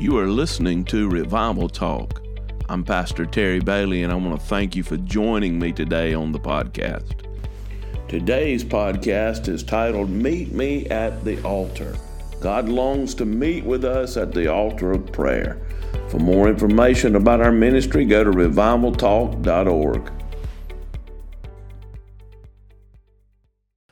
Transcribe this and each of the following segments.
You are listening to Revival Talk. I'm Pastor Terry Bailey, and I want to thank you for joining me today on the podcast. Today's podcast is titled Meet Me at the Altar. God longs to meet with us at the altar of prayer. For more information about our ministry, go to revivaltalk.org.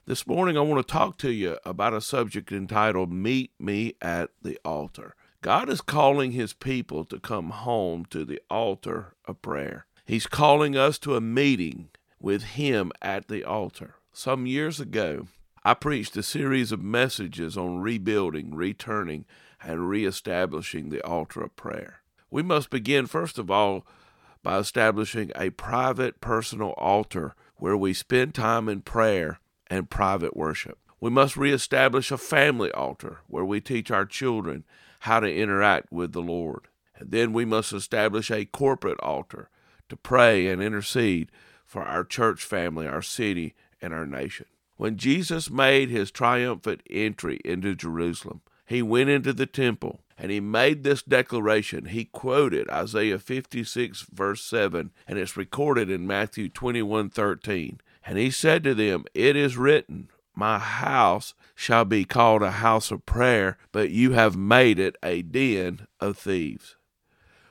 This morning, I want to talk to you about a subject entitled Meet Me at the Altar. God is calling His people to come home to the altar of prayer. He's calling us to a meeting with Him at the altar. Some years ago, I preached a series of messages on rebuilding, returning, and reestablishing the altar of prayer. We must begin, first of all, by establishing a private, personal altar where we spend time in prayer and private worship. We must reestablish a family altar where we teach our children how to interact with the Lord. And then we must establish a corporate altar to pray and intercede for our church family, our city, and our nation. When Jesus made his triumphant entry into Jerusalem, he went into the temple and he made this declaration. He quoted Isaiah 56, verse 7, and it's recorded in Matthew 21, 13. And he said to them, It is written, my house shall be called a house of prayer, but you have made it a den of thieves.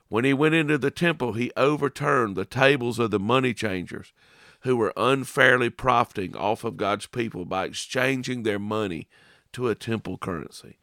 When he went into the temple, he overturned the tables of the money changers who were unfairly profiting off of God's people by exchanging their money to a temple currency.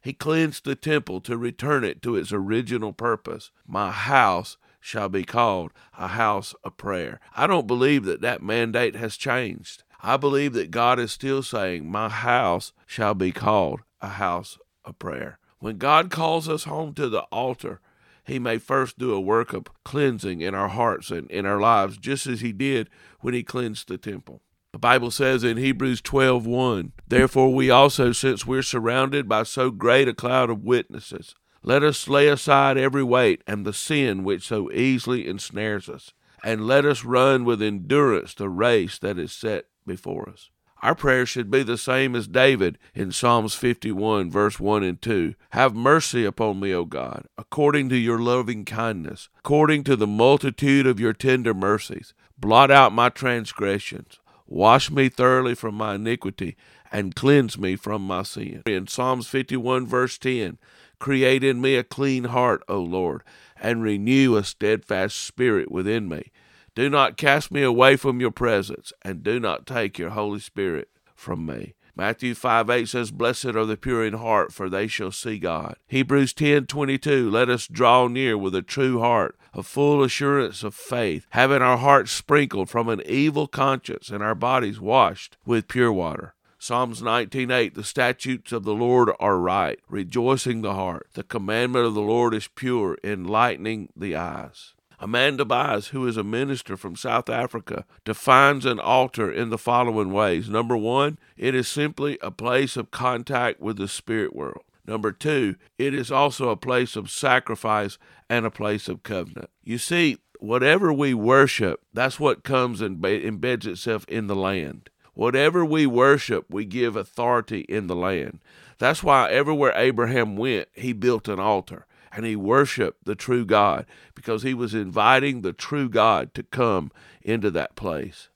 He cleansed the temple to return it to its original purpose. My house shall be called a house of prayer. I don't believe that that mandate has changed. I believe that God is still saying, My house shall be called a house of prayer. When God calls us home to the altar, he may first do a work of cleansing in our hearts and in our lives, just as he did when he cleansed the temple. The Bible says in Hebrews 12:1, Therefore we also, since we're surrounded by so great a cloud of witnesses, let us lay aside every weight and the sin which so easily ensnares us, and let us run with endurance the race that is set before us. Our prayer should be the same as David in Psalms 51, verse 1 and 2. Have mercy upon me, O God, according to your loving kindness, according to the multitude of your tender mercies. Blot out my transgressions. Wash me thoroughly from my iniquity, and cleanse me from my sin. In Psalms 51, verse 10, Create in me a clean heart, O Lord, and renew a steadfast spirit within me. Do not cast me away from your presence, and do not take your Holy Spirit from me. Matthew 5 8 says, Blessed are the pure in heart, for they shall see God. Hebrews ten twenty two, Let us draw near with a true heart, a full assurance of faith, having our hearts sprinkled from an evil conscience and our bodies washed with pure water. Psalms 19:8 The statutes of the Lord are right, rejoicing the heart. The commandment of the Lord is pure, enlightening the eyes. Amanda Buys, who is a minister from South Africa, defines an altar in the following ways. Number one, it is simply a place of contact with the spirit world. Number two, it is also a place of sacrifice and a place of covenant. You see, whatever we worship, that's what comes and embeds itself in the land. Whatever we worship, we give authority in the land. That's why everywhere Abraham went, he built an altar and he worshiped the true God because he was inviting the true God to come into that place.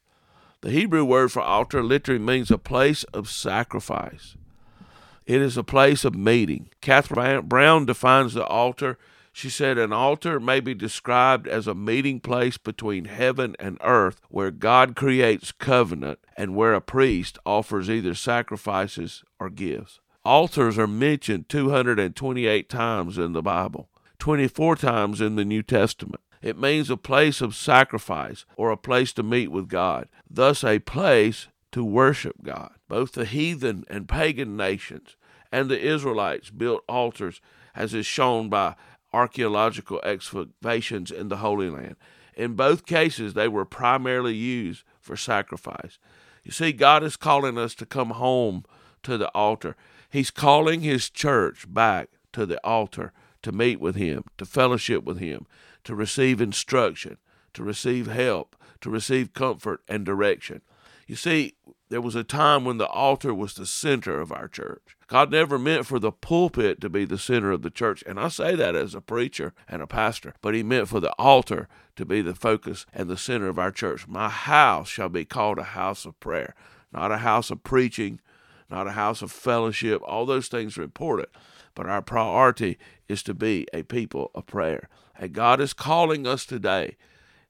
The Hebrew word for altar literally means a place of sacrifice. It is a place of meeting. Catherine Brown defines the altar. She said, An altar may be described as a meeting place between heaven and earth where God creates covenant and where a priest offers either sacrifices or gifts. Altars are mentioned 228 times in the Bible, 24 times in the New Testament. It means a place of sacrifice or a place to meet with God, thus, a place to worship God. Both the heathen and pagan nations and the Israelites built altars, as is shown by archaeological excavations in the Holy Land. In both cases, they were primarily used for sacrifice. You see, God is calling us to come home to the altar. He's calling his church back to the altar to meet with him, to fellowship with him, to receive instruction, to receive help, to receive comfort and direction. You see, There was a time when the altar was the center of our church. God never meant for the pulpit to be the center of the church. And I say that as a preacher and a pastor, but He meant for the altar to be the focus and the center of our church. My house shall be called a house of prayer, not a house of preaching, not a house of fellowship. All those things are important, but our priority is to be a people of prayer. And God is calling us today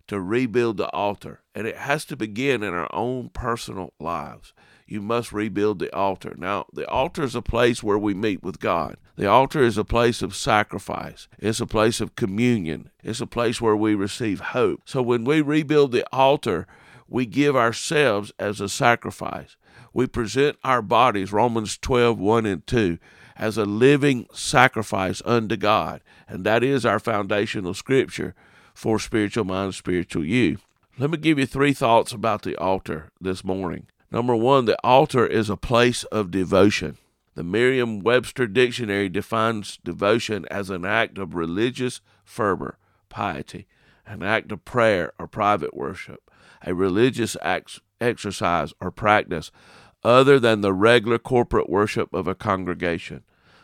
to rebuild the altar, and it has to begin in our own personal lives. You must rebuild the altar. Now, the altar is a place where we meet with God. The altar is a place of sacrifice. It's a place of communion. It's a place where we receive hope. So when we rebuild the altar, we give ourselves as a sacrifice. We present our bodies, Romans 12, 1 and 2, as a living sacrifice unto God. And that is our foundational scripture for spiritual mind, spiritual you. Let me give you three thoughts about the altar this morning. Number one, the altar is a place of devotion. The Merriam Webster Dictionary defines devotion as an act of religious fervor, piety, an act of prayer or private worship, a religious act, exercise or practice other than the regular corporate worship of a congregation,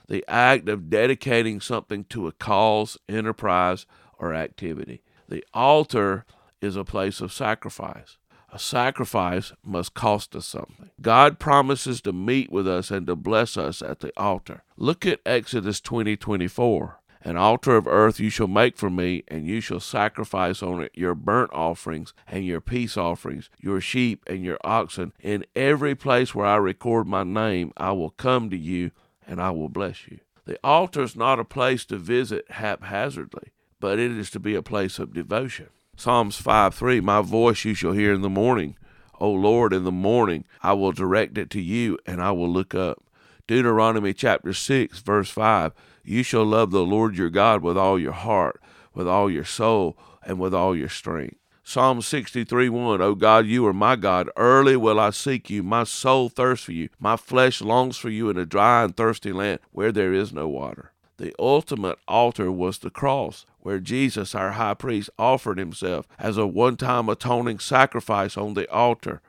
the act of dedicating something to a cause, enterprise, or activity. The altar is a place of sacrifice. A sacrifice must cost us something. God promises to meet with us and to bless us at the altar. Look at Exodus 20 24. An altar of earth you shall make for me, and you shall sacrifice on it your burnt offerings and your peace offerings, your sheep and your oxen. In every place where I record my name, I will come to you and I will bless you. The altar is not a place to visit haphazardly but it is to be a place of devotion. Psalms 5 3 My voice you shall hear in the morning. O Lord, in the morning I will direct it to you, and I will look up. Deuteronomy chapter 6, verse 5 You shall love the Lord your God with all your heart, with all your soul, and with all your strength. Psalm 63 1 O God, you are my God. Early will I seek you. My soul thirsts for you. My flesh longs for you in a dry and thirsty land where there is no water. The ultimate altar was the cross, where Jesus, our high priest, offered himself as a one time atoning sacrifice on the altar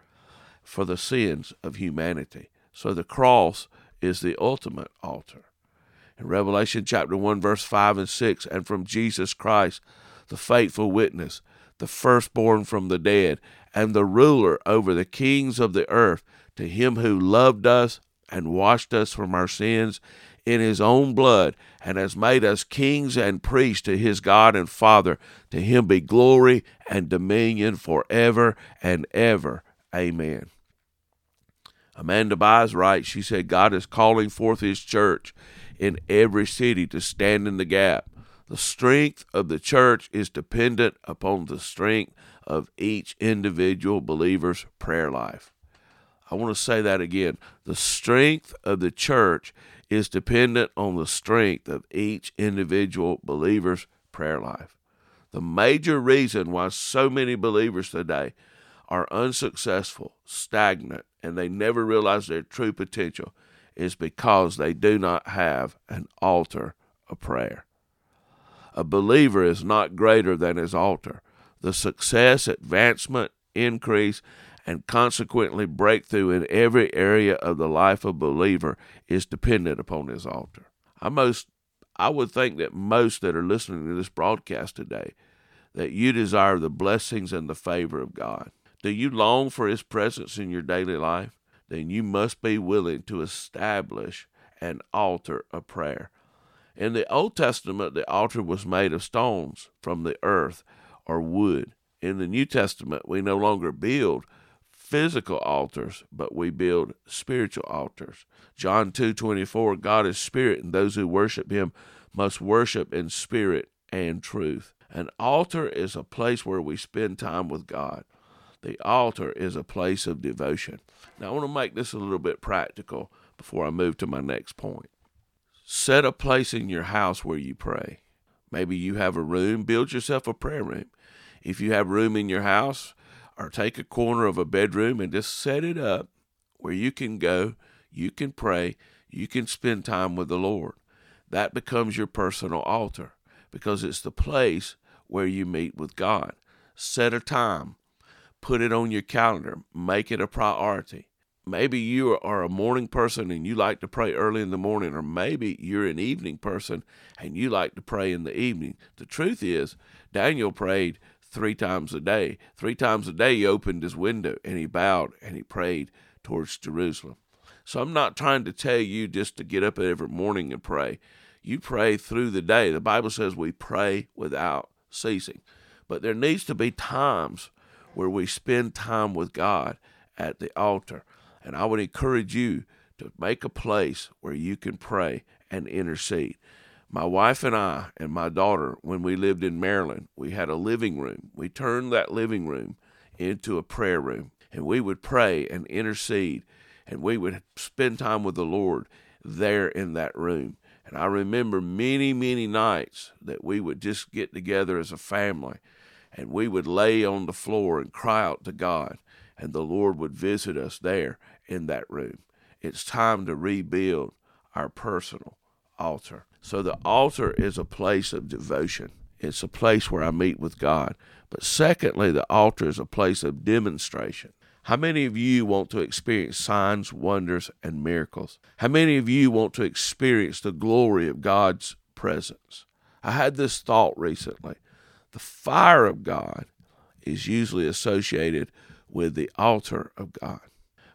for the sins of humanity. So the cross is the ultimate altar. In Revelation chapter 1, verse 5 and 6, and from Jesus Christ, the faithful witness, the firstborn from the dead, and the ruler over the kings of the earth, to him who loved us and washed us from our sins in his own blood and has made us kings and priests to his God and Father. To him be glory and dominion forever and ever. Amen. Amanda Buys writes, she said, God is calling forth his church in every city to stand in the gap. The strength of the church is dependent upon the strength of each individual believer's prayer life. I want to say that again. The strength of the church is dependent on the strength of each individual believer's prayer life. The major reason why so many believers today are unsuccessful, stagnant, and they never realize their true potential is because they do not have an altar of prayer. A believer is not greater than his altar. The success, advancement, increase, and consequently breakthrough in every area of the life of a believer is dependent upon his altar. I most I would think that most that are listening to this broadcast today that you desire the blessings and the favor of God. Do you long for his presence in your daily life? Then you must be willing to establish an altar of prayer. In the Old Testament, the altar was made of stones from the earth or wood. In the New Testament, we no longer build physical altars, but we build spiritual altars. John 2:24 God is spirit and those who worship him must worship in spirit and truth. An altar is a place where we spend time with God. The altar is a place of devotion. Now I want to make this a little bit practical before I move to my next point. Set a place in your house where you pray. Maybe you have a room, build yourself a prayer room. If you have room in your house, or take a corner of a bedroom and just set it up where you can go, you can pray, you can spend time with the Lord. That becomes your personal altar because it's the place where you meet with God. Set a time, put it on your calendar, make it a priority. Maybe you are a morning person and you like to pray early in the morning, or maybe you're an evening person and you like to pray in the evening. The truth is, Daniel prayed three times a day. Three times a day, he opened his window and he bowed and he prayed towards Jerusalem. So I'm not trying to tell you just to get up every morning and pray. You pray through the day. The Bible says we pray without ceasing. But there needs to be times where we spend time with God at the altar. And I would encourage you to make a place where you can pray and intercede. My wife and I and my daughter, when we lived in Maryland, we had a living room. We turned that living room into a prayer room, and we would pray and intercede, and we would spend time with the Lord there in that room. And I remember many, many nights that we would just get together as a family and we would lay on the floor and cry out to God, and the Lord would visit us there in that room. It's time to rebuild our personal altar. So the altar is a place of devotion. It's a place where I meet with God. But secondly, the altar is a place of demonstration. How many of you want to experience signs, wonders, and miracles? How many of you want to experience the glory of God's presence? I had this thought recently. The fire of God is usually associated with the altar of God.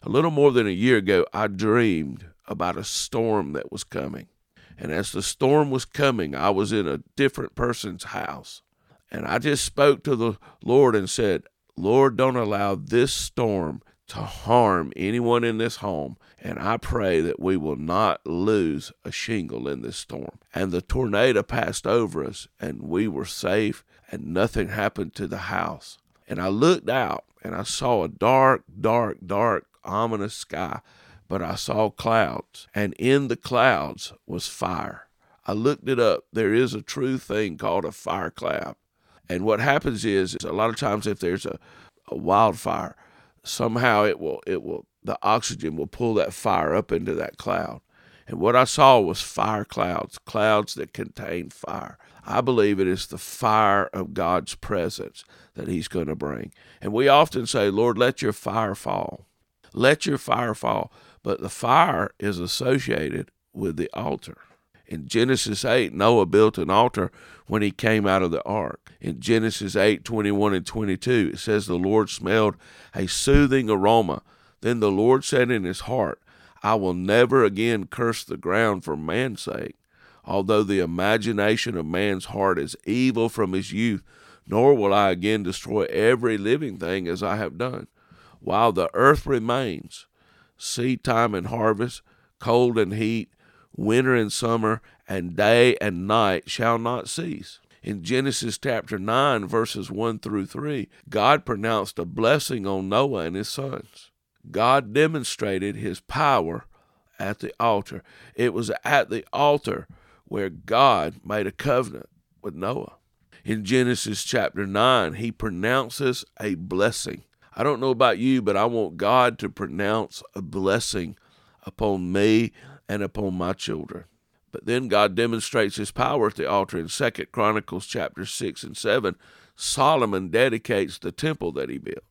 A little more than a year ago, I dreamed about a storm that was coming. And as the storm was coming, I was in a different person's house. And I just spoke to the Lord and said, Lord, don't allow this storm to harm anyone in this home. And I pray that we will not lose a shingle in this storm. And the tornado passed over us, and we were safe, and nothing happened to the house. And I looked out, and I saw a dark, dark, dark, ominous sky but I saw clouds, and in the clouds was fire. I looked it up. There is a true thing called a fire cloud. And what happens is, is a lot of times if there's a, a wildfire, somehow it will it will the oxygen will pull that fire up into that cloud. And what I saw was fire clouds, clouds that contain fire. I believe it is the fire of God's presence that He's going to bring. And we often say, Lord, let your fire fall. Let your fire fall but the fire is associated with the altar. In Genesis 8, Noah built an altar when he came out of the ark. In Genesis 8, 21 and 22, it says, The Lord smelled a soothing aroma. Then the Lord said in his heart, I will never again curse the ground for man's sake, although the imagination of man's heart is evil from his youth, nor will I again destroy every living thing as I have done. While the earth remains, seed time and harvest, cold and heat, winter and summer, and day and night shall not cease. In Genesis chapter 9, verses 1 through 3, God pronounced a blessing on Noah and his sons. God demonstrated his power at the altar. It was at the altar where God made a covenant with Noah. In Genesis chapter 9, he pronounces a blessing. I don't know about you, but I want God to pronounce a blessing upon me and upon my children. But then God demonstrates his power at the altar in Second Chronicles chapter 6 and 7. Solomon dedicates the temple that he built.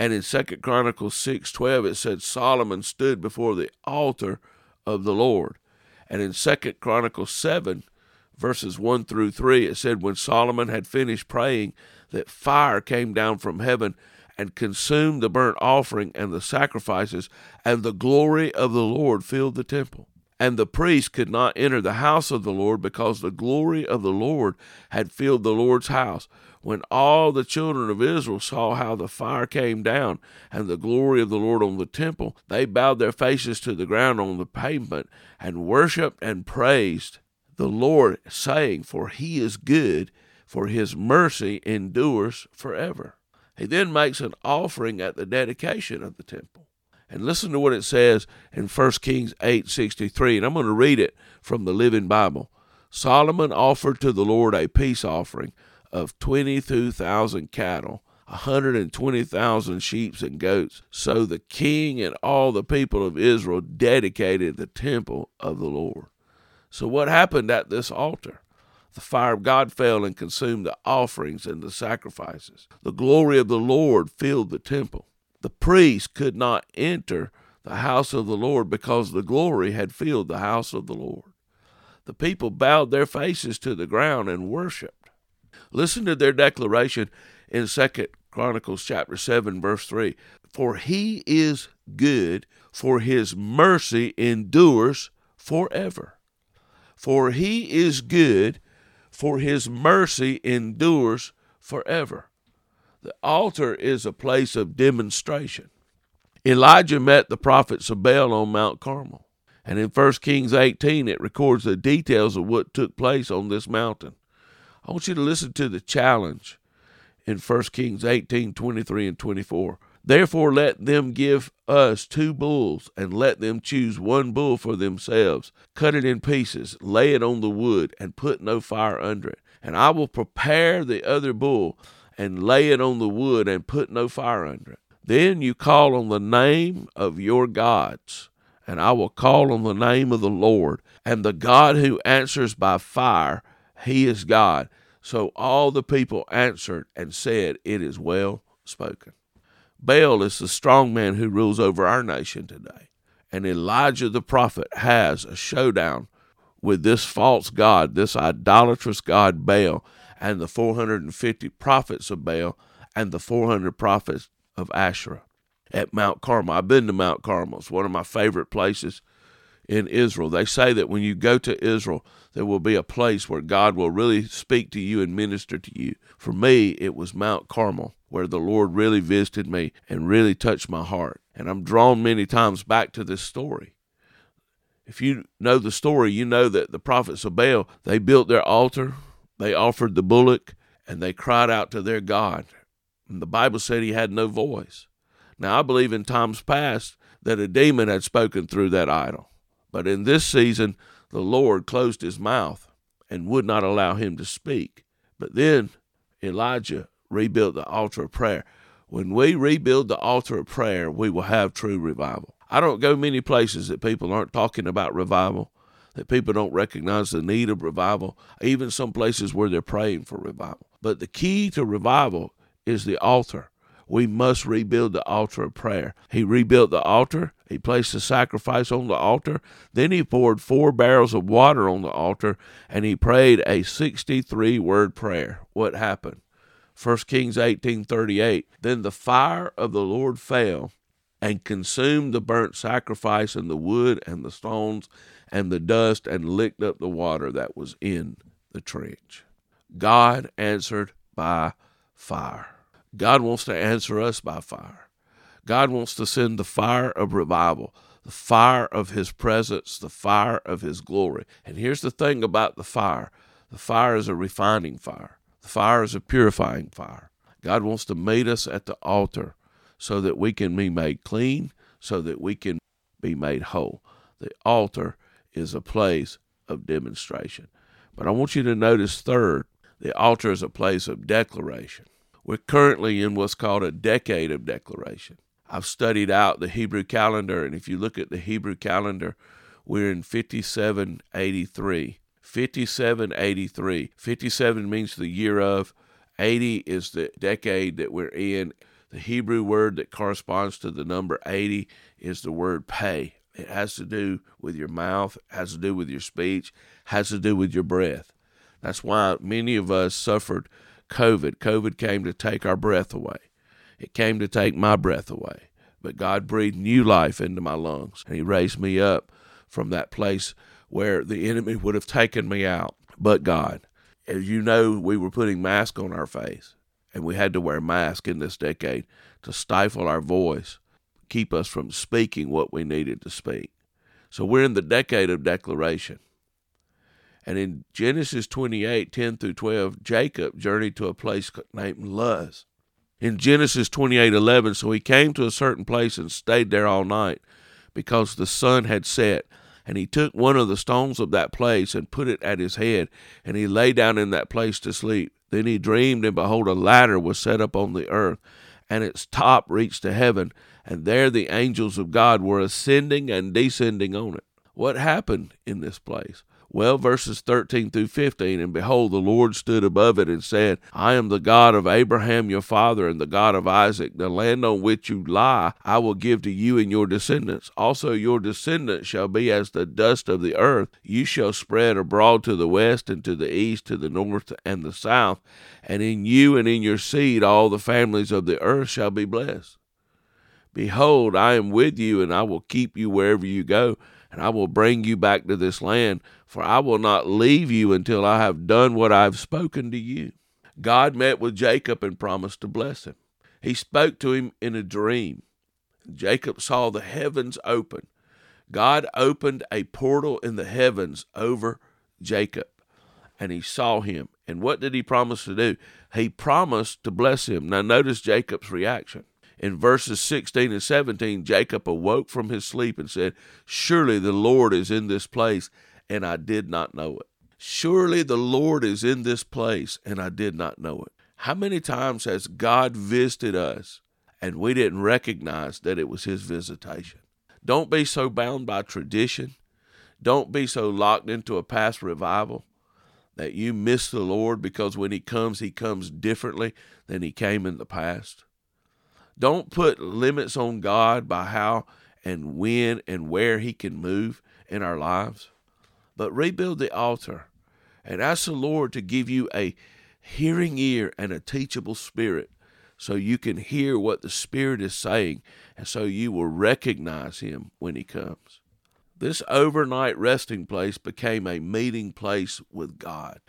And in Second Chronicles 6:12 it said Solomon stood before the altar of the Lord. And in Second Chronicles 7 verses 1 through 3 it said when Solomon had finished praying that fire came down from heaven and consumed the burnt offering and the sacrifices, and the glory of the Lord filled the temple. And the priest could not enter the house of the Lord because the glory of the Lord had filled the Lord's house. When all the children of Israel saw how the fire came down and the glory of the Lord on the temple, they bowed their faces to the ground on the pavement and worshiped and praised the Lord, saying, For he is good, for his mercy endures forever. He then makes an offering at the dedication of the temple. And listen to what it says in 1 Kings 8:63, and I'm going to read it from the Living Bible. Solomon offered to the Lord a peace offering of 22,000 cattle, 120,000 sheep and goats. So the king and all the people of Israel dedicated the temple of the Lord. So what happened at this altar? The fire of God fell and consumed the offerings and the sacrifices. The glory of the Lord filled the temple. The priest could not enter the house of the Lord because the glory had filled the house of the Lord. The people bowed their faces to the ground and worshiped. Listen to their declaration in 2 Chronicles chapter 7 verse 3. For he is good, for his mercy endures forever. For he is good, for his mercy endures forever. The altar is a place of demonstration. Elijah met the prophets of Baal on Mount Carmel. And in 1 Kings 18, it records the details of what took place on this mountain. I want you to listen to the challenge in 1 Kings 18 23 and 24. Therefore, let them give us two bulls, and let them choose one bull for themselves. Cut it in pieces, lay it on the wood, and put no fire under it. And I will prepare the other bull, and lay it on the wood, and put no fire under it. Then you call on the name of your gods, and I will call on the name of the Lord. And the God who answers by fire, he is God. So all the people answered and said, It is well spoken. Baal is the strong man who rules over our nation today. And Elijah the prophet has a showdown with this false God, this idolatrous God Baal, and the 450 prophets of Baal and the 400 prophets of Asherah at Mount Carmel. I've been to Mount Carmel. It's one of my favorite places in Israel. They say that when you go to Israel, there will be a place where God will really speak to you and minister to you. For me, it was Mount Carmel where the Lord really visited me and really touched my heart. And I'm drawn many times back to this story. If you know the story, you know that the prophets of Baal, they built their altar, they offered the bullock, and they cried out to their God. And the Bible said he had no voice. Now, I believe in times past that a demon had spoken through that idol. But in this season, the Lord closed his mouth and would not allow him to speak. But then Elijah rebuilt the altar of prayer. When we rebuild the altar of prayer, we will have true revival. I don't go many places that people aren't talking about revival, that people don't recognize the need of revival, even some places where they're praying for revival. But the key to revival is the altar. We must rebuild the altar of prayer. He rebuilt the altar. He placed the sacrifice on the altar. Then he poured four barrels of water on the altar and he prayed a 63 word prayer. What happened? 1 Kings 18:38 Then the fire of the Lord fell and consumed the burnt sacrifice and the wood and the stones and the dust and licked up the water that was in the trench. God answered by fire. God wants to answer us by fire. God wants to send the fire of revival, the fire of His presence, the fire of His glory. And here's the thing about the fire the fire is a refining fire, the fire is a purifying fire. God wants to meet us at the altar so that we can be made clean, so that we can be made whole. The altar is a place of demonstration. But I want you to notice, third, the altar is a place of declaration. We're currently in what's called a decade of declaration. I've studied out the Hebrew calendar, and if you look at the Hebrew calendar, we're in 5783. 5783. 57 means the year of, 80 is the decade that we're in. The Hebrew word that corresponds to the number 80 is the word pay. It has to do with your mouth, has to do with your speech, has to do with your breath. That's why many of us suffered COVID. COVID came to take our breath away. It came to take my breath away. But God breathed new life into my lungs, and He raised me up from that place where the enemy would have taken me out. But God, as you know, we were putting masks on our face, and we had to wear masks in this decade to stifle our voice, keep us from speaking what we needed to speak. So we're in the decade of declaration. And in Genesis 28 10 through 12, Jacob journeyed to a place named Luz. In Genesis 28 11, so he came to a certain place and stayed there all night because the sun had set. And he took one of the stones of that place and put it at his head, and he lay down in that place to sleep. Then he dreamed, and behold, a ladder was set up on the earth, and its top reached to heaven, and there the angels of God were ascending and descending on it. What happened in this place? Well, verses 13 through 15, and behold, the Lord stood above it and said, I am the God of Abraham your father and the God of Isaac. The land on which you lie I will give to you and your descendants. Also your descendants shall be as the dust of the earth. You shall spread abroad to the west and to the east, to the north and the south, and in you and in your seed all the families of the earth shall be blessed. Behold, I am with you, and I will keep you wherever you go, and I will bring you back to this land, for I will not leave you until I have done what I have spoken to you. God met with Jacob and promised to bless him. He spoke to him in a dream. Jacob saw the heavens open. God opened a portal in the heavens over Jacob, and he saw him. And what did he promise to do? He promised to bless him. Now, notice Jacob's reaction. In verses 16 and 17, Jacob awoke from his sleep and said, Surely the Lord is in this place, and I did not know it. Surely the Lord is in this place, and I did not know it. How many times has God visited us and we didn't recognize that it was His visitation? Don't be so bound by tradition. Don't be so locked into a past revival that you miss the Lord because when He comes, He comes differently than He came in the past. Don't put limits on God by how and when and where He can move in our lives, but rebuild the altar and ask the Lord to give you a hearing ear and a teachable spirit so you can hear what the Spirit is saying and so you will recognize Him when He comes. This overnight resting place became a meeting place with God.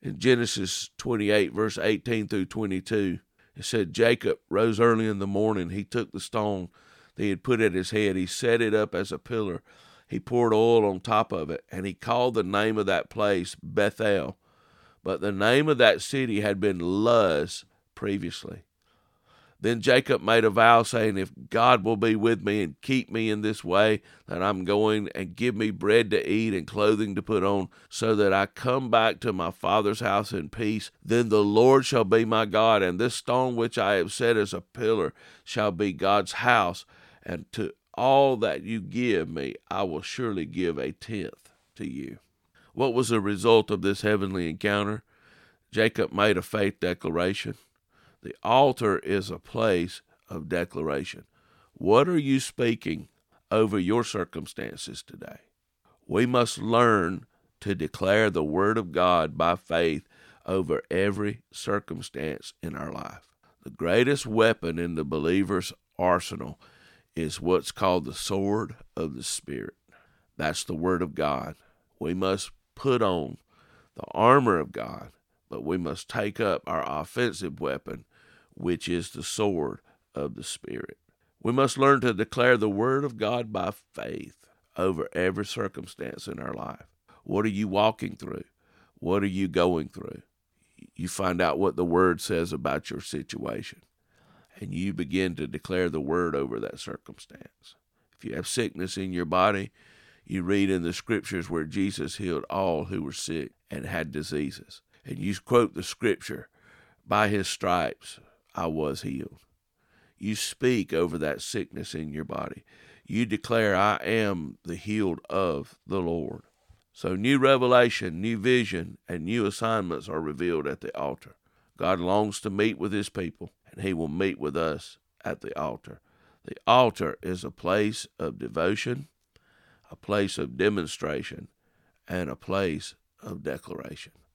In Genesis 28, verse 18 through 22, it said Jacob rose early in the morning. He took the stone that he had put at his head. He set it up as a pillar. He poured oil on top of it, and he called the name of that place Bethel. But the name of that city had been Luz previously. Then Jacob made a vow, saying, If God will be with me and keep me in this way that I'm going, and give me bread to eat and clothing to put on, so that I come back to my father's house in peace, then the Lord shall be my God, and this stone which I have set as a pillar shall be God's house, and to all that you give me, I will surely give a tenth to you. What was the result of this heavenly encounter? Jacob made a faith declaration. The altar is a place of declaration. What are you speaking over your circumstances today? We must learn to declare the Word of God by faith over every circumstance in our life. The greatest weapon in the believer's arsenal is what's called the sword of the Spirit. That's the Word of God. We must put on the armor of God, but we must take up our offensive weapon, which is the sword of the Spirit. We must learn to declare the Word of God by faith over every circumstance in our life. What are you walking through? What are you going through? You find out what the Word says about your situation, and you begin to declare the Word over that circumstance. If you have sickness in your body, you read in the scriptures where Jesus healed all who were sick and had diseases. And you quote the scripture, by his stripes I was healed. You speak over that sickness in your body. You declare, I am the healed of the Lord. So, new revelation, new vision, and new assignments are revealed at the altar. God longs to meet with his people, and he will meet with us at the altar. The altar is a place of devotion, a place of demonstration, and a place of declaration.